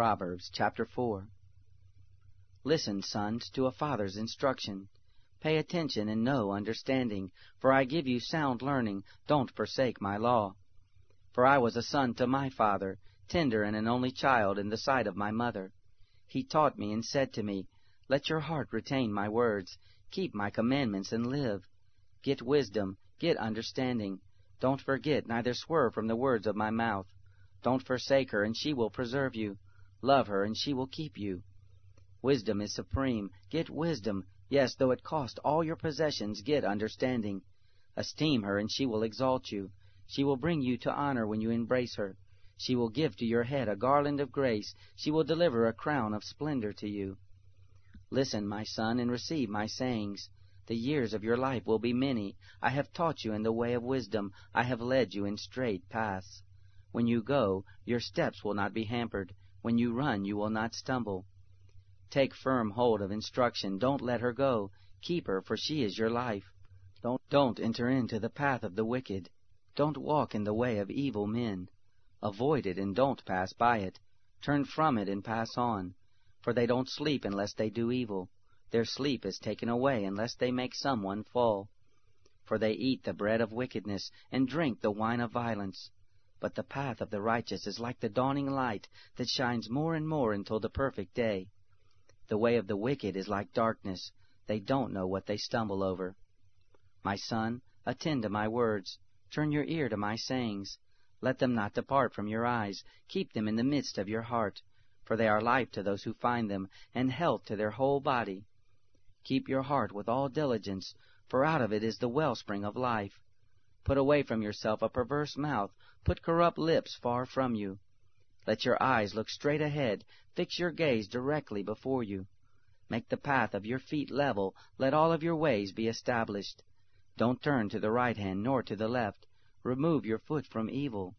Proverbs chapter 4. Listen, sons, to a father's instruction. Pay attention and know understanding, for I give you sound learning. Don't forsake my law. For I was a son to my father, tender and an only child in the sight of my mother. He taught me and said to me, Let your heart retain my words, keep my commandments and live. Get wisdom, get understanding. Don't forget, neither swerve from the words of my mouth. Don't forsake her, and she will preserve you. Love her, and she will keep you. Wisdom is supreme. Get wisdom. Yes, though it cost all your possessions, get understanding. Esteem her, and she will exalt you. She will bring you to honor when you embrace her. She will give to your head a garland of grace. She will deliver a crown of splendor to you. Listen, my son, and receive my sayings. The years of your life will be many. I have taught you in the way of wisdom. I have led you in straight paths. When you go, your steps will not be hampered. When you run, you will not stumble. Take firm hold of instruction. Don't let her go. Keep her, for she is your life. Don't, don't enter into the path of the wicked. Don't walk in the way of evil men. Avoid it and don't pass by it. Turn from it and pass on. For they don't sleep unless they do evil. Their sleep is taken away unless they make someone fall. For they eat the bread of wickedness and drink the wine of violence. But the path of the righteous is like the dawning light that shines more and more until the perfect day. The way of the wicked is like darkness. They don't know what they stumble over. My son, attend to my words. Turn your ear to my sayings. Let them not depart from your eyes. Keep them in the midst of your heart. For they are life to those who find them, and health to their whole body. Keep your heart with all diligence, for out of it is the wellspring of life. Put away from yourself a perverse mouth, put corrupt lips far from you. Let your eyes look straight ahead, fix your gaze directly before you. Make the path of your feet level, let all of your ways be established. Don't turn to the right hand nor to the left. Remove your foot from evil.